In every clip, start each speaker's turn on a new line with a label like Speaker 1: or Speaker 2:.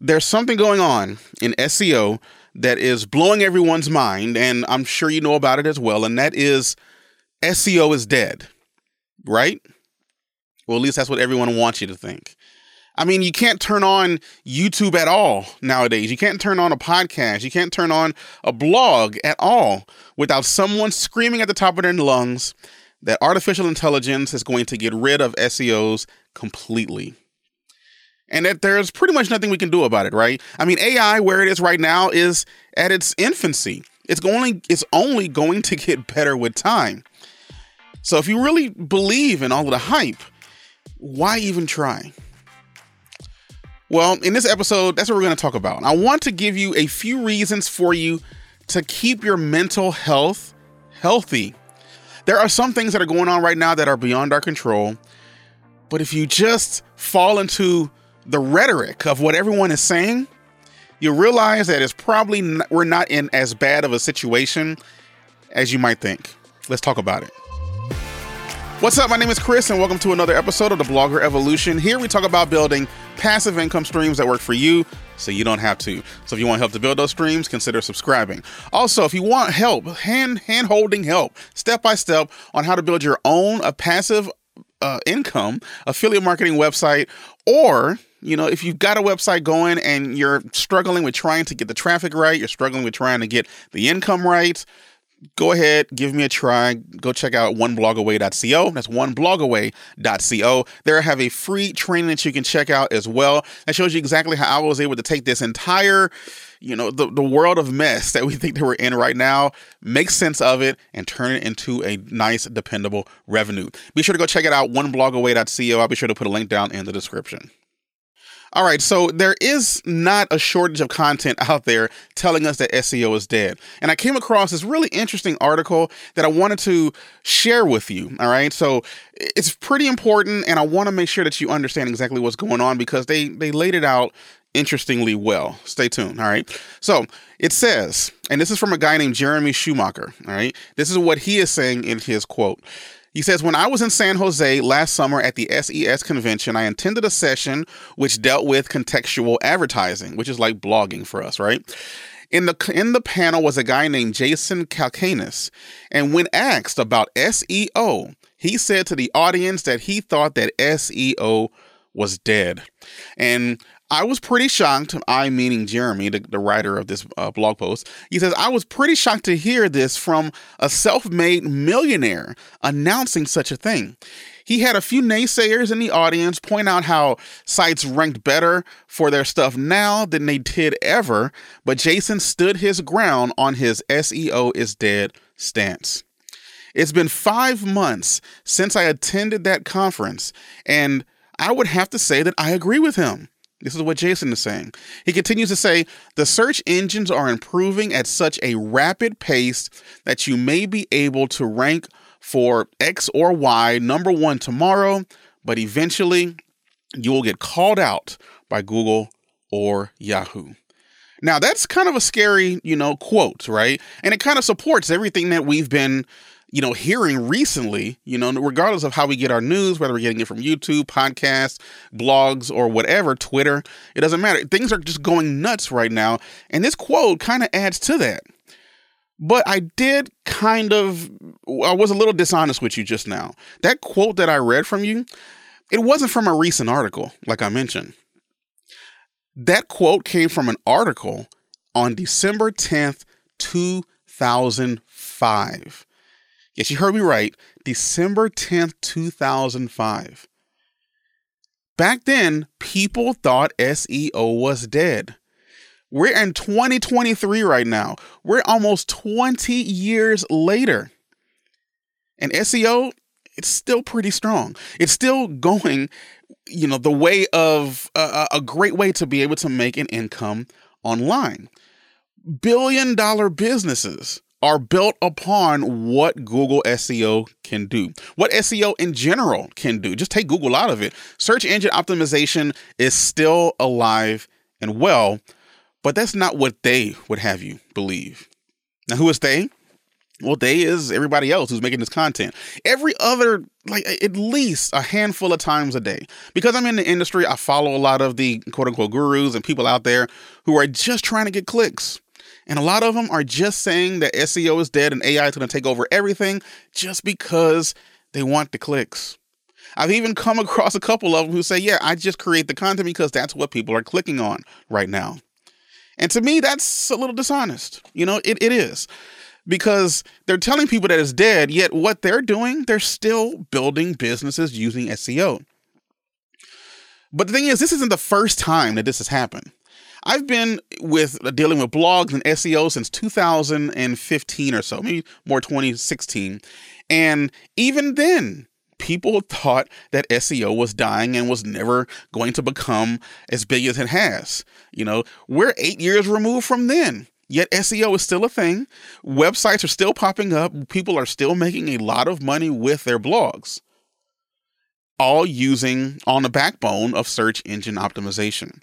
Speaker 1: there's something going on in SEO that is blowing everyone's mind, and I'm sure you know about it as well, and that is SEO is dead, right? Well, at least that's what everyone wants you to think. I mean, you can't turn on YouTube at all nowadays. You can't turn on a podcast. You can't turn on a blog at all without someone screaming at the top of their lungs that artificial intelligence is going to get rid of SEOs completely. And that there's pretty much nothing we can do about it, right? I mean, AI, where it is right now, is at its infancy. It's only it's only going to get better with time. So if you really believe in all of the hype, why even try? Well, in this episode, that's what we're going to talk about. I want to give you a few reasons for you to keep your mental health healthy. There are some things that are going on right now that are beyond our control. But if you just fall into the rhetoric of what everyone is saying, you realize that it's probably not, we're not in as bad of a situation as you might think. Let's talk about it. What's up? My name is Chris, and welcome to another episode of the Blogger Evolution. Here we talk about building passive income streams that work for you so you don't have to. So if you want help to build those streams, consider subscribing. Also, if you want help, hand hand holding help, step by step on how to build your own a passive uh, income affiliate marketing website, or you know, if you've got a website going and you're struggling with trying to get the traffic right, you're struggling with trying to get the income right go ahead, give me a try. Go check out oneblogaway.co. That's oneblogaway.co. There I have a free training that you can check out as well. That shows you exactly how I was able to take this entire, you know, the, the world of mess that we think that we're in right now, make sense of it, and turn it into a nice, dependable revenue. Be sure to go check it out, oneblogaway.co. I'll be sure to put a link down in the description. All right, so there is not a shortage of content out there telling us that SEO is dead. And I came across this really interesting article that I wanted to share with you. All right, so it's pretty important, and I want to make sure that you understand exactly what's going on because they they laid it out interestingly well. Stay tuned. All right. So it says, and this is from a guy named Jeremy Schoemaker. All right. This is what he is saying in his quote. He says, When I was in San Jose last summer at the SES convention, I attended a session which dealt with contextual advertising, which is like blogging for us, right? In the in the panel was a guy named Jason Calacanis, and when asked about SEO, he said to the audience that he thought that SEO was dead. And I was pretty shocked. I, meaning Jeremy, the, the writer of this uh, blog post, he says, I was pretty shocked to hear this from a self made millionaire announcing such a thing. He had a few naysayers in the audience point out how sites ranked better for their stuff now than they did ever, but Jason stood his ground on his SEO is dead stance. It's been five months since I attended that conference, and I would have to say that I agree with him. This is what Jason is saying. He continues to say the search engines are improving at such a rapid pace that you may be able to rank for X or Y number one tomorrow, but eventually you will get called out by Google or Yahoo. Now, that's kind of a scary, you know, quote, right? And it kind of supports everything that we've been you know, hearing recently, you know, regardless of how we get our news, whether we're getting it from YouTube, podcasts, blogs, or whatever, Twitter, it doesn't matter. Things are just going nuts right now. And this quote kind of adds to that. But I did kind of, I was a little dishonest with you just now. That quote that I read from you, it wasn't from a recent article, like I mentioned. That quote came from an article on December 10th, 2005. Yes, you heard me right. December 10th, 2005. Back then, people thought SEO was dead. We're in 2023 right now. We're almost 20 years later. And SEO, it's still pretty strong. It's still going, you know, the way of uh, a great way to be able to make an income online. Billion dollar businesses are built upon what Google SEO can do, what SEO in general can do. Just take Google out of it. Search engine optimization is still alive and well, but that's not what they would have you believe. Now, who is they? Well, they is everybody else who's making this content. Every other, like at least a handful of times a day. Because I'm in the industry, I follow a lot of the quote unquote gurus and people out there who are just trying to get clicks. And a lot of them are just saying that SEO is dead and AI is going to take over everything just because they want the clicks. I've even come across a couple of them who say, yeah, I just create the content because that's what people are clicking on right now. And to me, that's a little dishonest. You know, it, it is because they're telling people that it's dead, yet what they're doing, they're still building businesses using SEO. But the thing is, this isn't the first time that this has happened. I've been with uh, dealing with blogs and SEO since 2015 or so, maybe more 2016. And even then, people thought that SEO was dying and was never going to become as big as it has. You know, we're eight years removed from then. Yet SEO is still a thing. Websites are still popping up. People are still making a lot of money with their blogs, all using on the backbone of search engine optimization.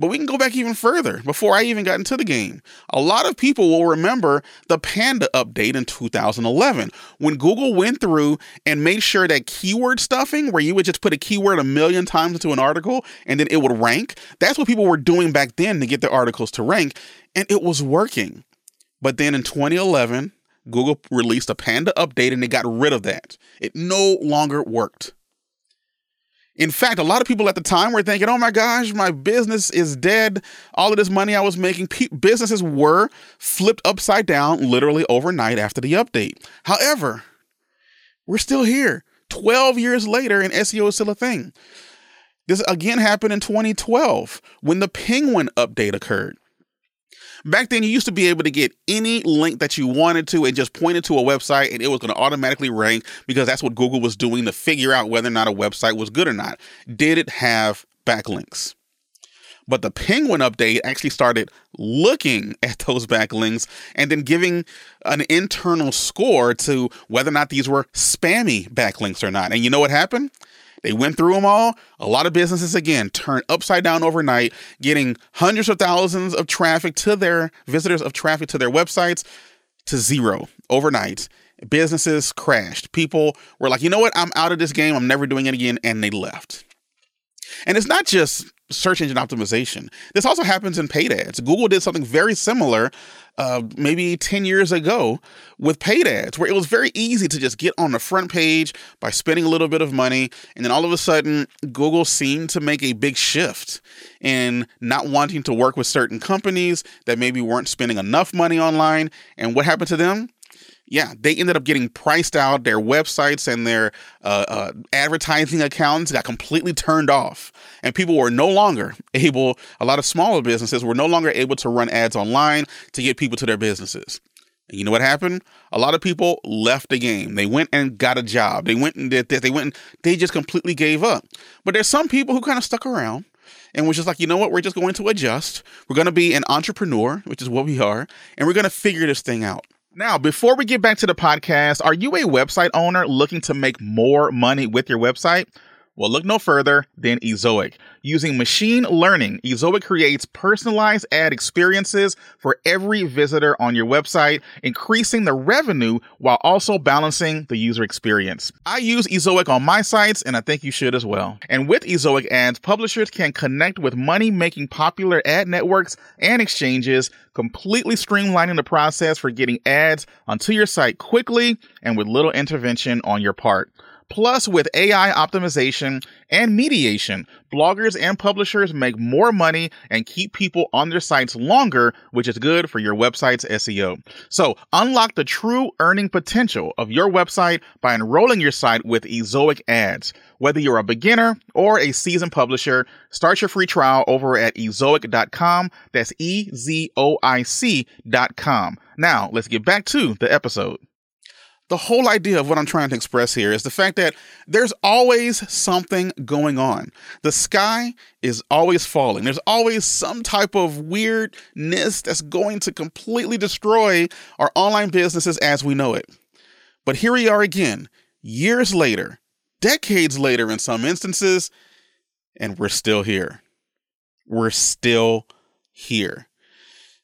Speaker 1: But we can go back even further before I even got into the game. A lot of people will remember the Panda update in 2011 when Google went through and made sure that keyword stuffing, where you would just put a keyword a million times into an article and then it would rank, that's what people were doing back then to get their articles to rank. And it was working. But then in 2011, Google released a Panda update and they got rid of that. It no longer worked. In fact, a lot of people at the time were thinking, oh my gosh, my business is dead. All of this money I was making, businesses were flipped upside down literally overnight after the update. However, we're still here. 12 years later, and SEO is still a thing. This again happened in 2012 when the Penguin update occurred. Back then, you used to be able to get any link that you wanted to and just point it to a website, and it was going to automatically rank because that's what Google was doing to figure out whether or not a website was good or not. Did it have backlinks? But the Penguin update actually started looking at those backlinks and then giving an internal score to whether or not these were spammy backlinks or not. And you know what happened? They went through them all. A lot of businesses, again, turned upside down overnight, getting hundreds of thousands of traffic to their visitors of traffic to their websites to zero overnight. Businesses crashed. People were like, you know what? I'm out of this game. I'm never doing it again. And they left. And it's not just search engine optimization. This also happens in paid ads. Google did something very similar uh, maybe 10 years ago with paid ads, where it was very easy to just get on the front page by spending a little bit of money. And then all of a sudden, Google seemed to make a big shift in not wanting to work with certain companies that maybe weren't spending enough money online. And what happened to them? Yeah, they ended up getting priced out. Their websites and their uh, uh, advertising accounts got completely turned off, and people were no longer able. A lot of smaller businesses were no longer able to run ads online to get people to their businesses. And you know what happened? A lot of people left the game. They went and got a job. They went and did this. They went and they just completely gave up. But there's some people who kind of stuck around and was just like, you know what? We're just going to adjust. We're going to be an entrepreneur, which is what we are, and we're going to figure this thing out. Now, before we get back to the podcast, are you a website owner looking to make more money with your website? Well, look no further than Ezoic. Using machine learning, Ezoic creates personalized ad experiences for every visitor on your website, increasing the revenue while also balancing the user experience. I use Ezoic on my sites, and I think you should as well. And with Ezoic ads, publishers can connect with money making popular ad networks and exchanges, completely streamlining the process for getting ads onto your site quickly and with little intervention on your part. Plus, with AI optimization and mediation, bloggers and publishers make more money and keep people on their sites longer, which is good for your website's SEO. So, unlock the true earning potential of your website by enrolling your site with Ezoic ads. Whether you're a beginner or a seasoned publisher, start your free trial over at ezoic.com. That's E Z O I C.com. Now, let's get back to the episode the whole idea of what I'm trying to express here is the fact that there's always something going on. The sky is always falling. There's always some type of weirdness that's going to completely destroy our online businesses as we know it. But here we are again, years later, decades later in some instances, and we're still here. We're still here.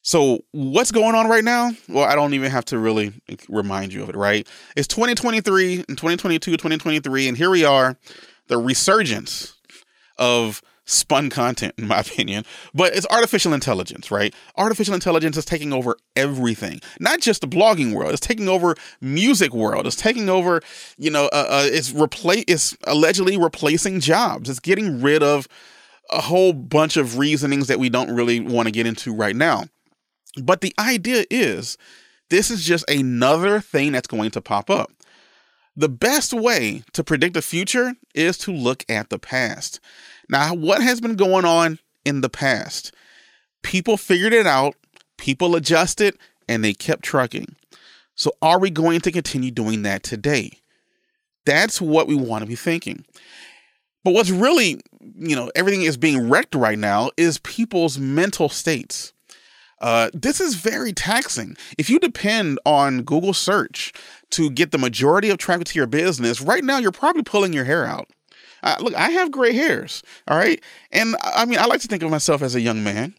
Speaker 1: So, what's going on right now? Well, I don't even have to really remind you of it, right? It's 2023 and 2022, 2023, and here we are, the resurgence of spun content, in my opinion. But it's artificial intelligence, right? Artificial intelligence is taking over everything, not just the blogging world. It's taking over music world. It's taking over, you know, uh, uh, it's replace. It's allegedly replacing jobs. It's getting rid of a whole bunch of reasonings that we don't really want to get into right now. But the idea is this is just another thing that's going to pop up. The best way to predict the future is to look at the past. Now, what has been going on in the past? People figured it out, people adjusted, and they kept trucking. So, are we going to continue doing that today? That's what we want to be thinking. But what's really, you know, everything is being wrecked right now is people's mental states. Uh, this is very taxing. If you depend on Google search to get the majority of traffic to your business, right now you're probably pulling your hair out. Uh, look, I have gray hairs, all right? And I mean, I like to think of myself as a young man,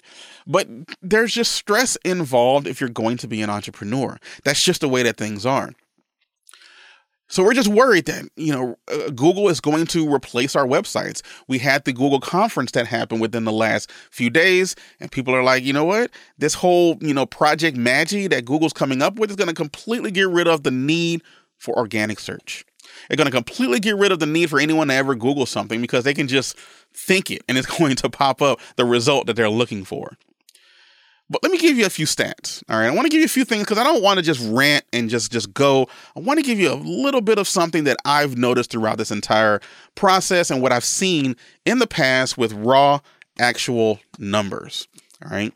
Speaker 1: but there's just stress involved if you're going to be an entrepreneur. That's just the way that things are. So we're just worried that, you know, uh, Google is going to replace our websites. We had the Google conference that happened within the last few days and people are like, "You know what? This whole, you know, project Magi that Google's coming up with is going to completely get rid of the need for organic search. They're going to completely get rid of the need for anyone to ever Google something because they can just think it and it's going to pop up the result that they're looking for. But let me give you a few stats. All right. I want to give you a few things because I don't want to just rant and just just go. I want to give you a little bit of something that I've noticed throughout this entire process and what I've seen in the past with raw actual numbers. All right.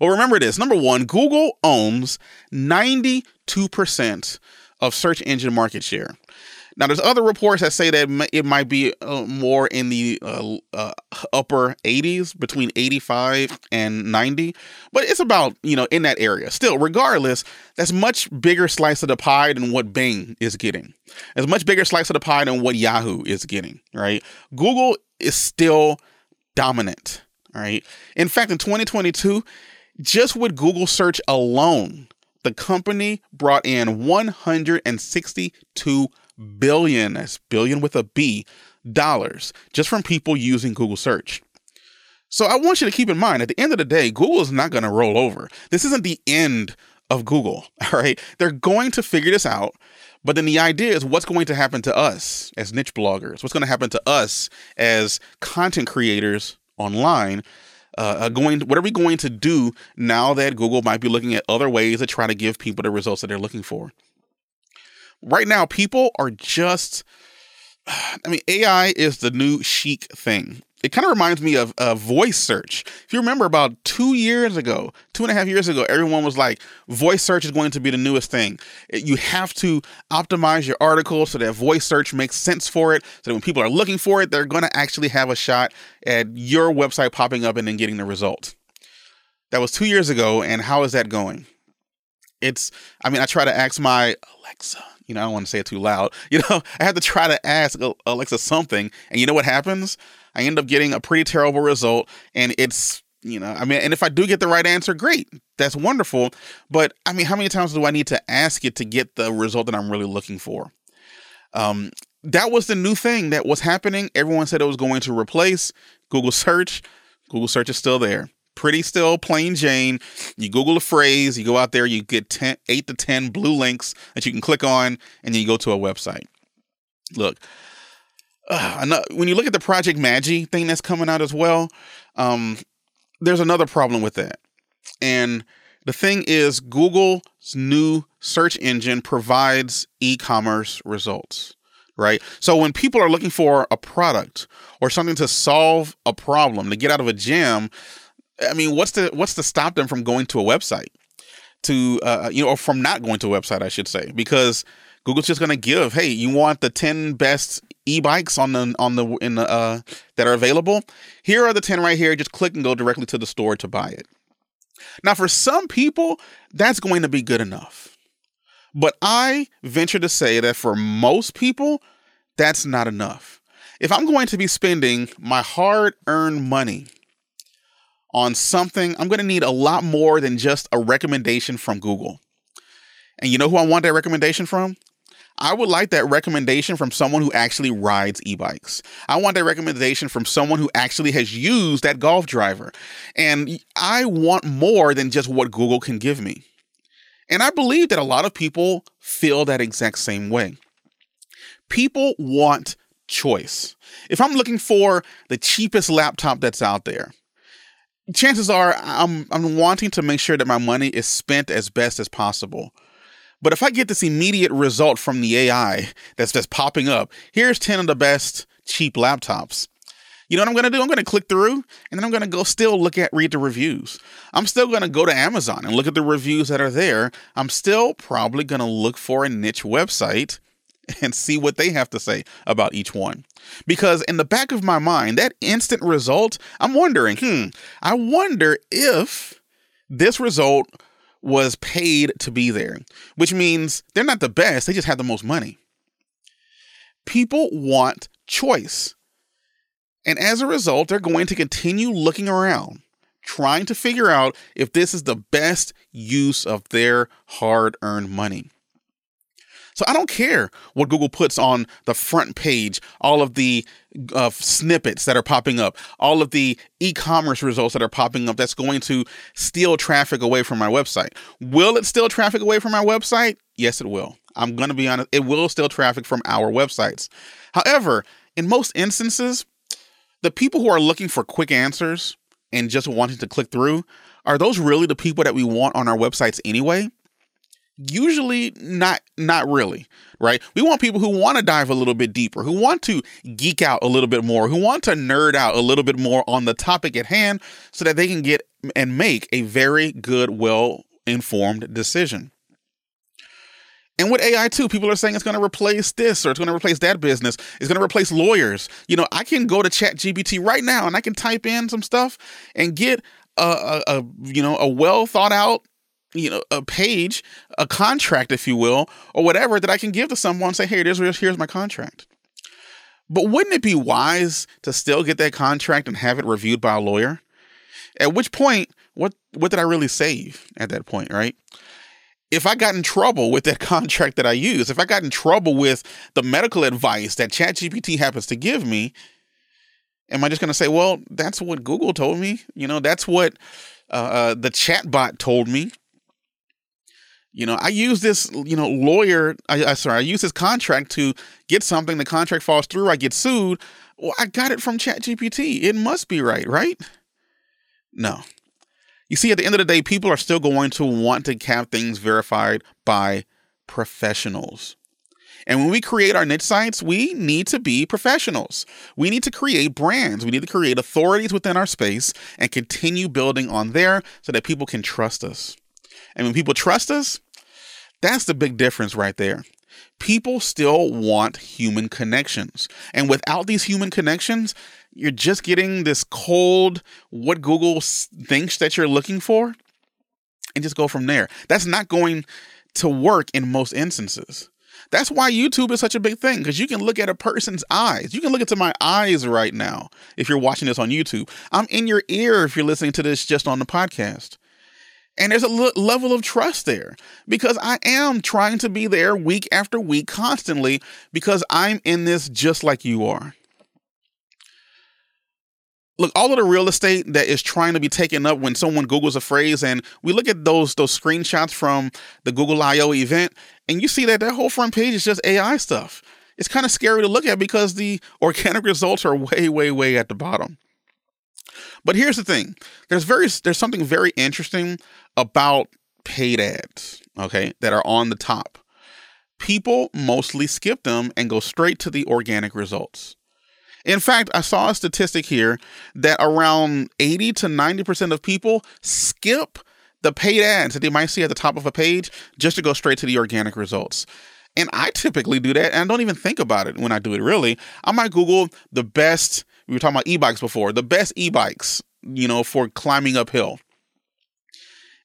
Speaker 1: Well, remember this. Number one, Google owns 92% of search engine market share. Now, there's other reports that say that it might be uh, more in the uh, uh, upper 80s, between 85 and 90, but it's about you know in that area. Still, regardless, that's much bigger slice of the pie than what Bing is getting. It's much bigger slice of the pie than what Yahoo is getting. Right? Google is still dominant. Right? In fact, in 2022, just with Google search alone, the company brought in 162 billion, that's billion with a B, dollars just from people using Google search. So I want you to keep in mind at the end of the day, Google is not going to roll over. This isn't the end of Google, all right? They're going to figure this out. But then the idea is what's going to happen to us as niche bloggers? What's going to happen to us as content creators online? Uh, uh going what are we going to do now that Google might be looking at other ways to try to give people the results that they're looking for? Right now people are just I mean, AI is the new chic thing. It kind of reminds me of uh, voice search. If you remember about two years ago, two and a half years ago, everyone was like, voice search is going to be the newest thing. You have to optimize your article so that voice search makes sense for it. So that when people are looking for it, they're going to actually have a shot at your website popping up and then getting the result. That was two years ago. And how is that going? It's, I mean, I try to ask my Alexa, you know, I don't want to say it too loud. You know, I had to try to ask Alexa something, and you know what happens? I end up getting a pretty terrible result, and it's you know, I mean, and if I do get the right answer, great, that's wonderful. But I mean, how many times do I need to ask it to get the result that I'm really looking for? Um, that was the new thing that was happening. Everyone said it was going to replace Google search. Google search is still there pretty still plain Jane. You Google a phrase, you go out there, you get 10, 8 to 10 blue links that you can click on, and then you go to a website. Look, uh, when you look at the Project Magi thing that's coming out as well, um, there's another problem with that. And the thing is, Google's new search engine provides e commerce results right? So when people are looking for a product or something to solve a problem, to get out of a jam, I mean, what's the what's to stop them from going to a website? To uh, you know, or from not going to a website, I should say, because Google's just going to give, hey, you want the ten best e-bikes on the on the in the uh, that are available? Here are the ten right here. Just click and go directly to the store to buy it. Now, for some people, that's going to be good enough. But I venture to say that for most people, that's not enough. If I'm going to be spending my hard earned money on something, I'm going to need a lot more than just a recommendation from Google. And you know who I want that recommendation from? I would like that recommendation from someone who actually rides e bikes. I want that recommendation from someone who actually has used that golf driver. And I want more than just what Google can give me. And I believe that a lot of people feel that exact same way. People want choice. If I'm looking for the cheapest laptop that's out there, chances are I'm I'm wanting to make sure that my money is spent as best as possible. But if I get this immediate result from the AI that's just popping up, here's 10 of the best cheap laptops. You know what I'm going to do? I'm going to click through and then I'm going to go still look at read the reviews. I'm still going to go to Amazon and look at the reviews that are there. I'm still probably going to look for a niche website and see what they have to say about each one. Because in the back of my mind, that instant result, I'm wondering, hmm, I wonder if this result was paid to be there, which means they're not the best, they just have the most money. People want choice. And as a result, they're going to continue looking around, trying to figure out if this is the best use of their hard earned money. So I don't care what Google puts on the front page, all of the uh, snippets that are popping up, all of the e commerce results that are popping up that's going to steal traffic away from my website. Will it steal traffic away from my website? Yes, it will. I'm going to be honest, it will steal traffic from our websites. However, in most instances, the people who are looking for quick answers and just wanting to click through, are those really the people that we want on our websites anyway? Usually not not really right we want people who want to dive a little bit deeper who want to geek out a little bit more who want to nerd out a little bit more on the topic at hand so that they can get and make a very good well informed decision and with AI too, people are saying it's going to replace this or it's going to replace that business. It's going to replace lawyers. You know, I can go to Chat GPT right now and I can type in some stuff and get a, a, a you know a well thought out you know a page a contract if you will or whatever that i can give to someone say hey here's, here's my contract. But wouldn't it be wise to still get that contract and have it reviewed by a lawyer? At which point what what did i really save at that point right? If i got in trouble with that contract that i use if i got in trouble with the medical advice that chatgpt happens to give me am i just going to say well that's what google told me you know that's what uh, uh, the chatbot told me you know, I use this, you know, lawyer. I, I sorry, I use this contract to get something. The contract falls through. I get sued. Well, I got it from ChatGPT. It must be right, right? No. You see, at the end of the day, people are still going to want to have things verified by professionals. And when we create our niche sites, we need to be professionals. We need to create brands. We need to create authorities within our space and continue building on there so that people can trust us. And when people trust us, that's the big difference right there. People still want human connections. And without these human connections, you're just getting this cold, what Google thinks that you're looking for, and just go from there. That's not going to work in most instances. That's why YouTube is such a big thing because you can look at a person's eyes. You can look into my eyes right now if you're watching this on YouTube. I'm in your ear if you're listening to this just on the podcast. And there's a l- level of trust there because I am trying to be there week after week constantly because I'm in this just like you are. Look, all of the real estate that is trying to be taken up when someone Googles a phrase, and we look at those those screenshots from the Google I/O event, and you see that that whole front page is just AI stuff. It's kind of scary to look at because the organic results are way, way, way at the bottom. But here's the thing: there's very there's something very interesting about paid ads, okay, that are on the top. People mostly skip them and go straight to the organic results. In fact, I saw a statistic here that around 80 to 90% of people skip the paid ads that they might see at the top of a page just to go straight to the organic results. And I typically do that and I don't even think about it when I do it really. I might Google the best, we were talking about e bikes before, the best e bikes, you know, for climbing uphill.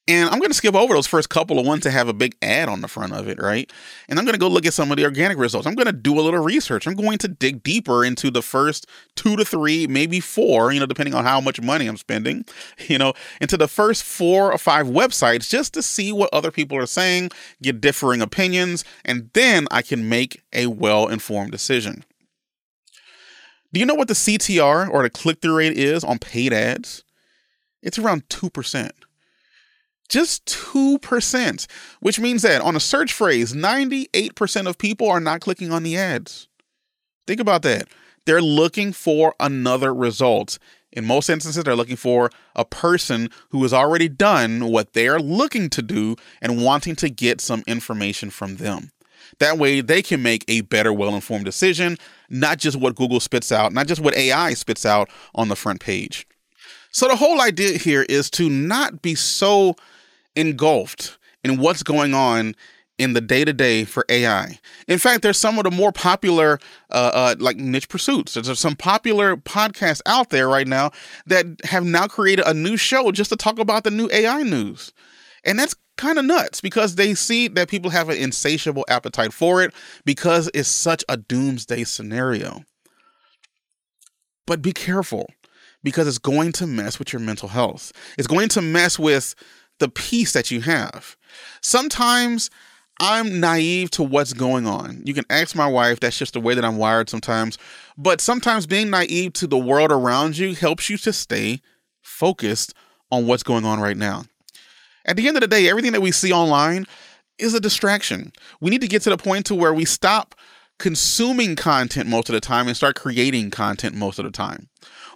Speaker 1: And I'm going to skip over those first couple of ones that have a big ad on the front of it, right? And I'm going to go look at some of the organic results. I'm going to do a little research. I'm going to dig deeper into the first two to three, maybe four, you know, depending on how much money I'm spending, you know, into the first four or five websites just to see what other people are saying, get differing opinions, and then I can make a well informed decision. Do you know what the CTR or the click through rate is on paid ads? It's around 2%. Just 2%, which means that on a search phrase, 98% of people are not clicking on the ads. Think about that. They're looking for another result. In most instances, they're looking for a person who has already done what they are looking to do and wanting to get some information from them. That way, they can make a better, well informed decision, not just what Google spits out, not just what AI spits out on the front page. So, the whole idea here is to not be so engulfed in what's going on in the day to day for AI. In fact, there's some of the more popular, uh, uh, like niche pursuits. There's some popular podcasts out there right now that have now created a new show just to talk about the new AI news. And that's kind of nuts because they see that people have an insatiable appetite for it because it's such a doomsday scenario. But be careful because it's going to mess with your mental health. It's going to mess with the peace that you have. Sometimes I'm naive to what's going on. You can ask my wife, that's just the way that I'm wired sometimes. But sometimes being naive to the world around you helps you to stay focused on what's going on right now. At the end of the day, everything that we see online is a distraction. We need to get to the point to where we stop consuming content most of the time and start creating content most of the time.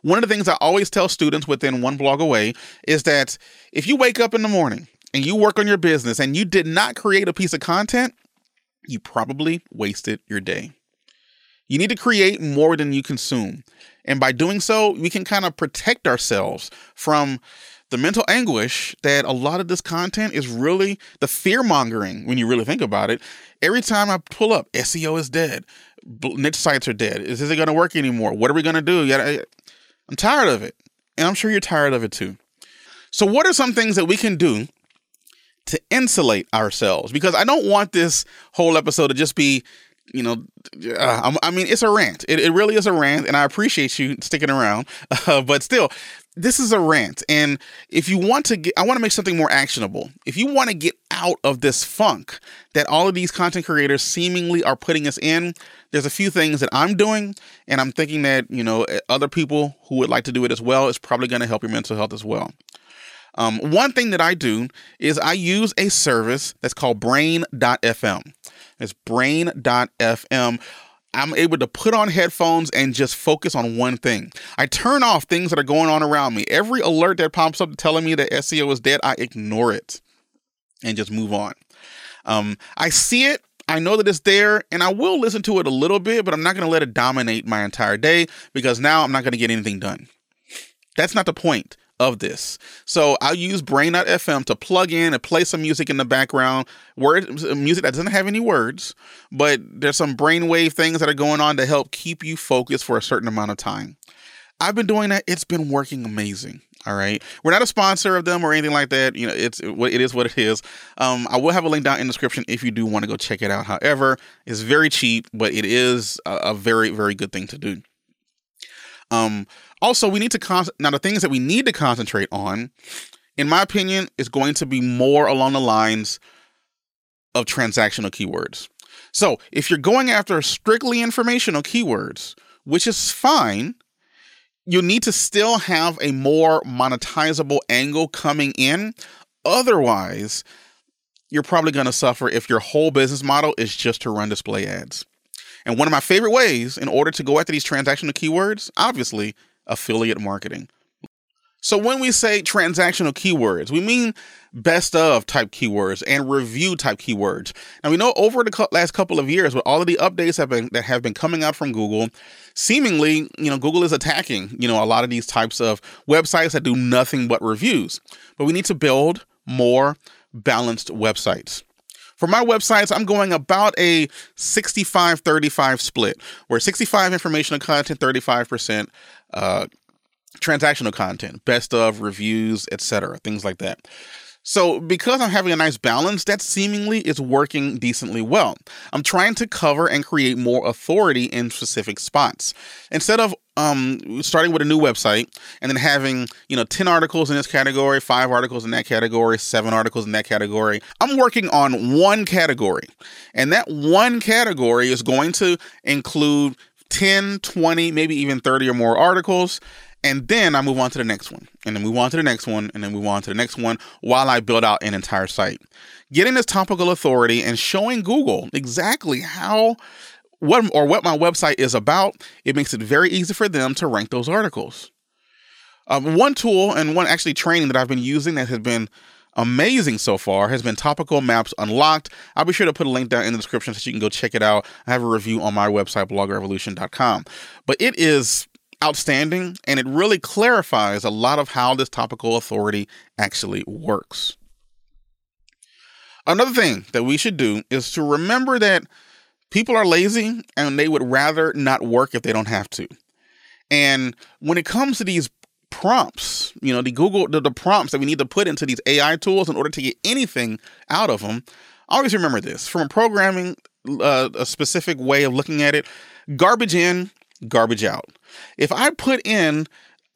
Speaker 1: One of the things I always tell students within one blog away is that if you wake up in the morning and you work on your business and you did not create a piece of content, you probably wasted your day. You need to create more than you consume. And by doing so, we can kind of protect ourselves from the mental anguish that a lot of this content is really the fear mongering when you really think about it. Every time I pull up, SEO is dead, niche sites are dead. Is this going to work anymore? What are we going to do? I'm tired of it. And I'm sure you're tired of it too. So, what are some things that we can do to insulate ourselves? Because I don't want this whole episode to just be, you know, uh, I mean, it's a rant. It, it, really is a rant, and I appreciate you sticking around. Uh, but still, this is a rant. And if you want to get, I want to make something more actionable. If you want to get out of this funk that all of these content creators seemingly are putting us in, there's a few things that I'm doing. And I'm thinking that, you know, other people who would like to do it as well is probably going to help your mental health as well. Um, one thing that I do is I use a service that's called brain.fm. It's brain.fm. I'm able to put on headphones and just focus on one thing. I turn off things that are going on around me. Every alert that pops up telling me that SEO is dead, I ignore it and just move on. Um, I see it. I know that it's there and I will listen to it a little bit, but I'm not going to let it dominate my entire day because now I'm not going to get anything done. That's not the point of this. So I'll use Brain.fm to plug in and play some music in the background, word music that doesn't have any words, but there's some brainwave things that are going on to help keep you focused for a certain amount of time. I've been doing that. It's been working amazing. All right. We're not a sponsor of them or anything like that. You know, it's what it is what it is. Um, I will have a link down in the description if you do want to go check it out. However, it's very cheap, but it is a, a very, very good thing to do. Um, also, we need to con- now the things that we need to concentrate on, in my opinion, is going to be more along the lines of transactional keywords. So, if you're going after strictly informational keywords, which is fine, you need to still have a more monetizable angle coming in. Otherwise, you're probably going to suffer if your whole business model is just to run display ads. And one of my favorite ways in order to go after these transactional keywords, obviously, affiliate marketing. So when we say transactional keywords, we mean best of type keywords and review type keywords. And we know over the last couple of years, with all of the updates have been, that have been coming out from Google, seemingly, you know, Google is attacking, you know, a lot of these types of websites that do nothing but reviews. But we need to build more balanced websites. For my websites, I'm going about a 65 35 split, where 65 informational content, 35% uh, transactional content, best of reviews, etc., things like that. So, because I'm having a nice balance, that seemingly is working decently well. I'm trying to cover and create more authority in specific spots. Instead of um, starting with a new website and then having, you know, 10 articles in this category, five articles in that category, seven articles in that category, I'm working on one category. And that one category is going to include 10, 20, maybe even 30 or more articles and then I move on to the next one, and then move on to the next one, and then move on to the next one while I build out an entire site. Getting this topical authority and showing Google exactly how what or what my website is about, it makes it very easy for them to rank those articles. Um, one tool and one actually training that I've been using that has been amazing so far has been Topical Maps Unlocked. I'll be sure to put a link down in the description so you can go check it out. I have a review on my website, bloggerevolution.com. But it is outstanding and it really clarifies a lot of how this topical authority actually works. Another thing that we should do is to remember that people are lazy and they would rather not work if they don't have to. And when it comes to these prompts, you know, the Google, the, the prompts that we need to put into these AI tools in order to get anything out of them, always remember this from a programming, uh, a specific way of looking at it garbage in, garbage out. If I put in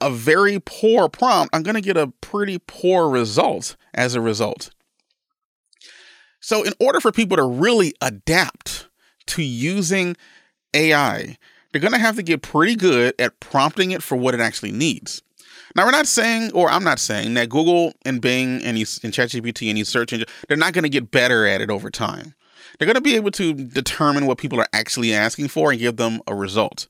Speaker 1: a very poor prompt, I'm going to get a pretty poor result as a result. So, in order for people to really adapt to using AI, they're going to have to get pretty good at prompting it for what it actually needs. Now, we're not saying, or I'm not saying, that Google and Bing and, and ChatGPT and these search engines, they're not going to get better at it over time. They're going to be able to determine what people are actually asking for and give them a result.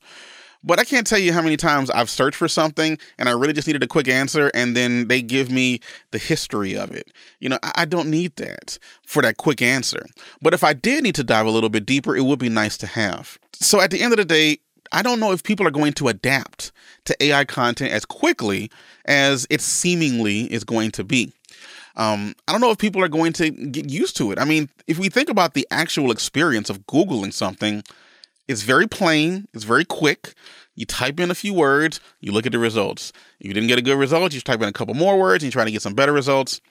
Speaker 1: But I can't tell you how many times I've searched for something and I really just needed a quick answer, and then they give me the history of it. You know, I don't need that for that quick answer. But if I did need to dive a little bit deeper, it would be nice to have. So at the end of the day, I don't know if people are going to adapt to AI content as quickly as it seemingly is going to be. Um, I don't know if people are going to get used to it. I mean, if we think about the actual experience of Googling something, it's very plain, it's very quick. You type in a few words, you look at the results. If you didn't get a good result, you type in a couple more words and you try to get some better results.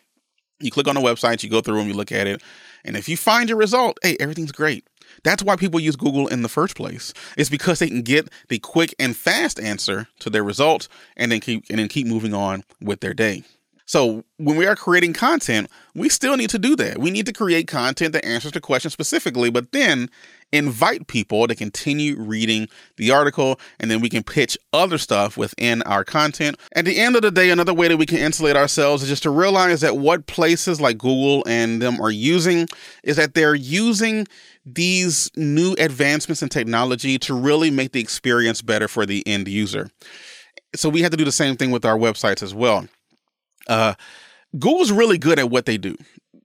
Speaker 1: You click on the website, you go through them, you look at it. And if you find your result, hey, everything's great. That's why people use Google in the first place. It's because they can get the quick and fast answer to their results and then keep and then keep moving on with their day. So when we are creating content, we still need to do that. We need to create content that answers the question specifically, but then invite people to continue reading the article and then we can pitch other stuff within our content. At the end of the day, another way that we can insulate ourselves is just to realize that what places like Google and them are using is that they're using these new advancements in technology to really make the experience better for the end user. So we have to do the same thing with our websites as well. Uh, Google's really good at what they do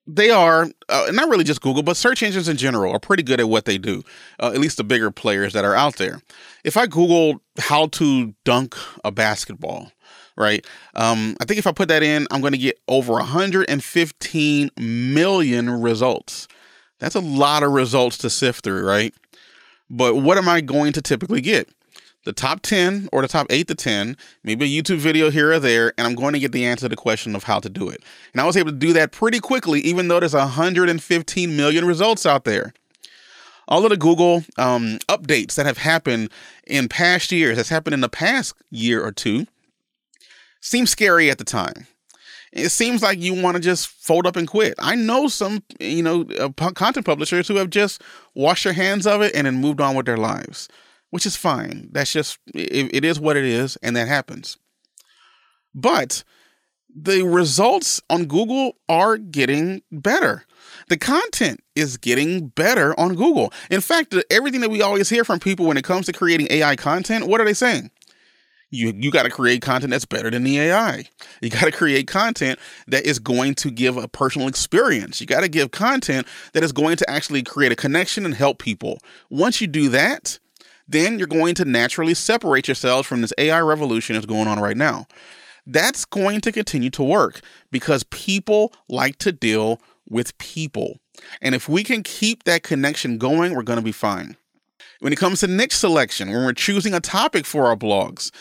Speaker 1: they are uh, not really just Google, but search engines in general are pretty good at what they do. Uh, at least the bigger players that are out there. If I Google how to dunk a basketball, right? Um, I think if I put that in, I'm going to get over 115 million results. That's a lot of results to sift through, right? But what am I going to typically get? The top 10 or the top 8 to 10, maybe a YouTube video here or there, and I'm going to get the answer to the question of how to do it. And I was able to do that pretty quickly, even though there's 115 million results out there. All of the Google um, updates that have happened in past years, that's happened in the past year or two, seem scary at the time. It seems like you want to just fold up and quit. I know some, you know, uh, content publishers who have just washed their hands of it and then moved on with their lives which is fine. That's just, it, it is what it is, and that happens. But the results on Google are getting better. The content is getting better on Google. In fact, everything that we always hear from people when it comes to creating AI content, what are they saying? You you got to create content that's better than the AI. You got to create content that is going to give a personal experience. You got to give content that is going to actually create a connection and help people. Once you do that, then you're going to naturally separate yourselves from this AI revolution that's going on right now. That's going to continue to work because people like to deal with people. And if we can keep that connection going, we're going to be fine. When it comes to niche selection, when we're choosing a topic for our blogs,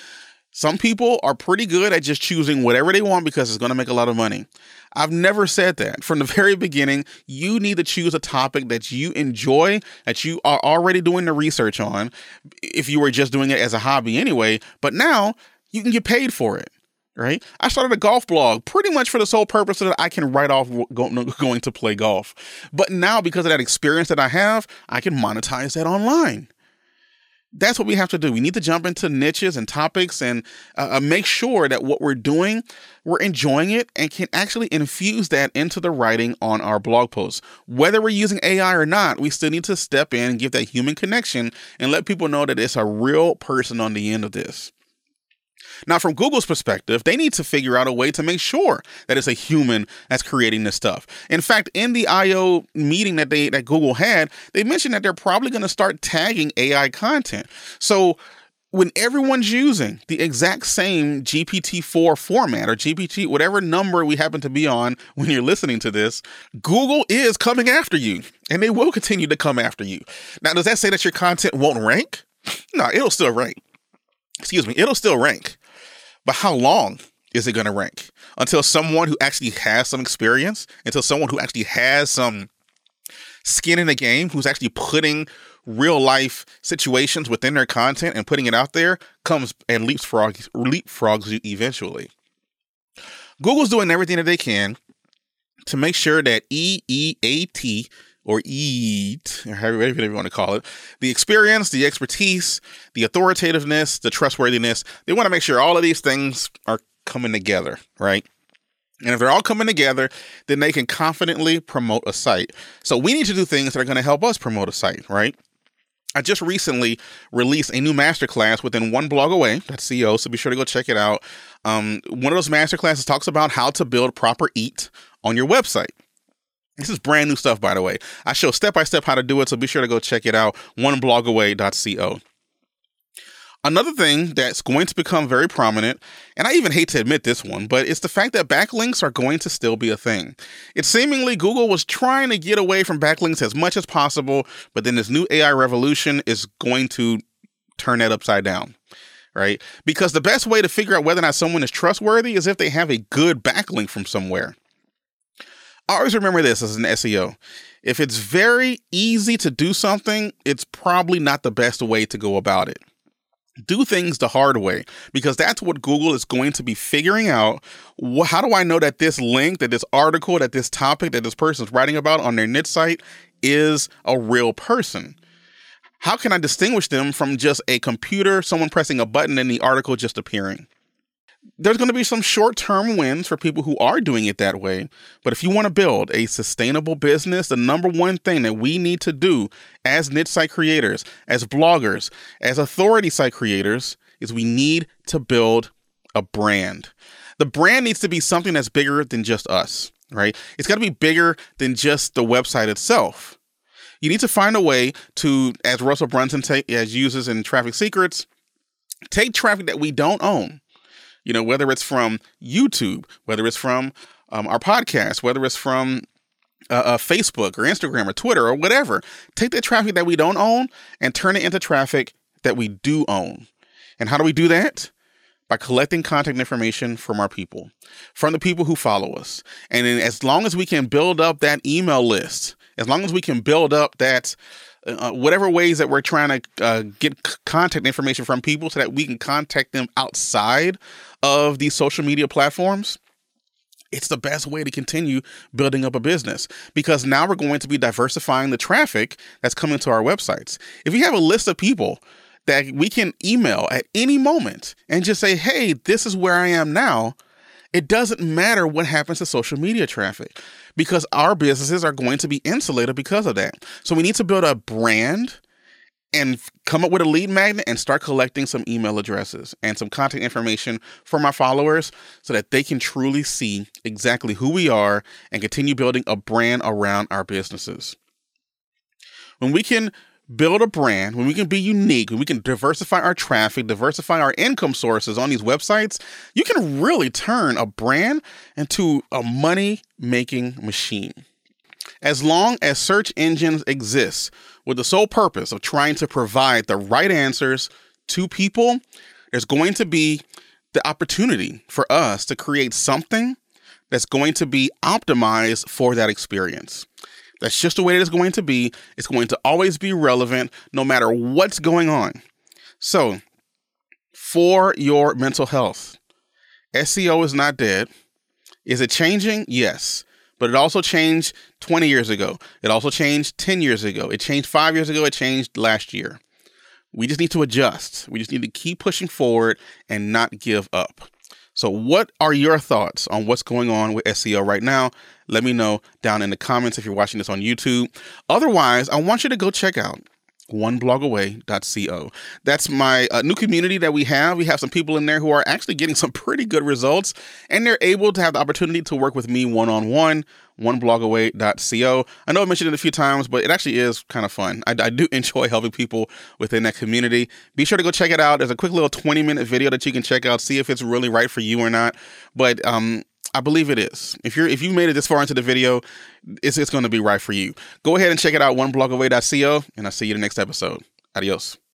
Speaker 1: Some people are pretty good at just choosing whatever they want because it's going to make a lot of money. I've never said that. From the very beginning, you need to choose a topic that you enjoy, that you are already doing the research on, if you were just doing it as a hobby anyway. But now you can get paid for it, right? I started a golf blog pretty much for the sole purpose that I can write off going to play golf. But now, because of that experience that I have, I can monetize that online that's what we have to do. We need to jump into niches and topics and uh, uh, make sure that what we're doing, we're enjoying it and can actually infuse that into the writing on our blog posts. Whether we're using AI or not, we still need to step in and give that human connection and let people know that it's a real person on the end of this. Now, from Google's perspective, they need to figure out a way to make sure that it's a human that's creating this stuff. In fact, in the I/O meeting that they that Google had, they mentioned that they're probably going to start tagging AI content. So when everyone's using the exact same GPT-4 format or GPT, whatever number we happen to be on when you're listening to this, Google is coming after you and they will continue to come after you. Now, does that say that your content won't rank? No, it'll still rank. Excuse me, it'll still rank. But how long is it going to rank? Until someone who actually has some experience, until someone who actually has some skin in the game, who's actually putting real life situations within their content and putting it out there, comes and leapfrogs, leapfrogs you eventually. Google's doing everything that they can to make sure that EEAT or EAT, or however you want to call it, the experience, the expertise, the authoritativeness, the trustworthiness, they want to make sure all of these things are coming together, right? And if they're all coming together, then they can confidently promote a site. So we need to do things that are going to help us promote a site, right? I just recently released a new masterclass within one blog away. That's CEO, so be sure to go check it out. Um, one of those masterclasses talks about how to build proper EAT on your website. This is brand new stuff, by the way. I show step by step how to do it, so be sure to go check it out. Oneblogaway.co. Another thing that's going to become very prominent, and I even hate to admit this one, but it's the fact that backlinks are going to still be a thing. It's seemingly Google was trying to get away from backlinks as much as possible, but then this new AI revolution is going to turn that upside down right? Because the best way to figure out whether or not someone is trustworthy is if they have a good backlink from somewhere always remember this as an SEO. If it's very easy to do something, it's probably not the best way to go about it. Do things the hard way because that's what Google is going to be figuring out. How do I know that this link, that this article, that this topic that this person is writing about on their niche site is a real person? How can I distinguish them from just a computer, someone pressing a button, and the article just appearing? There's going to be some short term wins for people who are doing it that way. But if you want to build a sustainable business, the number one thing that we need to do as niche site creators, as bloggers, as authority site creators, is we need to build a brand. The brand needs to be something that's bigger than just us, right? It's got to be bigger than just the website itself. You need to find a way to, as Russell Brunson ta- as uses in Traffic Secrets, take traffic that we don't own you know, whether it's from YouTube, whether it's from um, our podcast, whether it's from uh, uh, Facebook or Instagram or Twitter or whatever, take the traffic that we don't own and turn it into traffic that we do own. And how do we do that? By collecting contact information from our people, from the people who follow us. And as long as we can build up that email list, as long as we can build up that uh, whatever ways that we're trying to uh, get c- contact information from people so that we can contact them outside of these social media platforms, it's the best way to continue building up a business because now we're going to be diversifying the traffic that's coming to our websites. If we have a list of people that we can email at any moment and just say, hey, this is where I am now, it doesn't matter what happens to social media traffic because our businesses are going to be insulated because of that. So we need to build a brand and come up with a lead magnet and start collecting some email addresses and some contact information for my followers so that they can truly see exactly who we are and continue building a brand around our businesses. When we can build a brand, when we can be unique, when we can diversify our traffic, diversify our income sources on these websites, you can really turn a brand into a money making machine. As long as search engines exist with the sole purpose of trying to provide the right answers to people, there's going to be the opportunity for us to create something that's going to be optimized for that experience. That's just the way it is going to be. It's going to always be relevant no matter what's going on. So, for your mental health, SEO is not dead. Is it changing? Yes. But it also changed 20 years ago. It also changed 10 years ago. It changed five years ago. It changed last year. We just need to adjust. We just need to keep pushing forward and not give up. So, what are your thoughts on what's going on with SEO right now? Let me know down in the comments if you're watching this on YouTube. Otherwise, I want you to go check out oneblogaway.co. That's my uh, new community that we have. We have some people in there who are actually getting some pretty good results, and they're able to have the opportunity to work with me one on one. Oneblogaway.co. I know I mentioned it a few times, but it actually is kind of fun. I, I do enjoy helping people within that community. Be sure to go check it out. There's a quick little 20 minute video that you can check out, see if it's really right for you or not. But um, I believe it is. If you're if you made it this far into the video, it's it's going to be right for you. Go ahead and check it out oneblogaway.co and I'll see you in the next episode. Adios.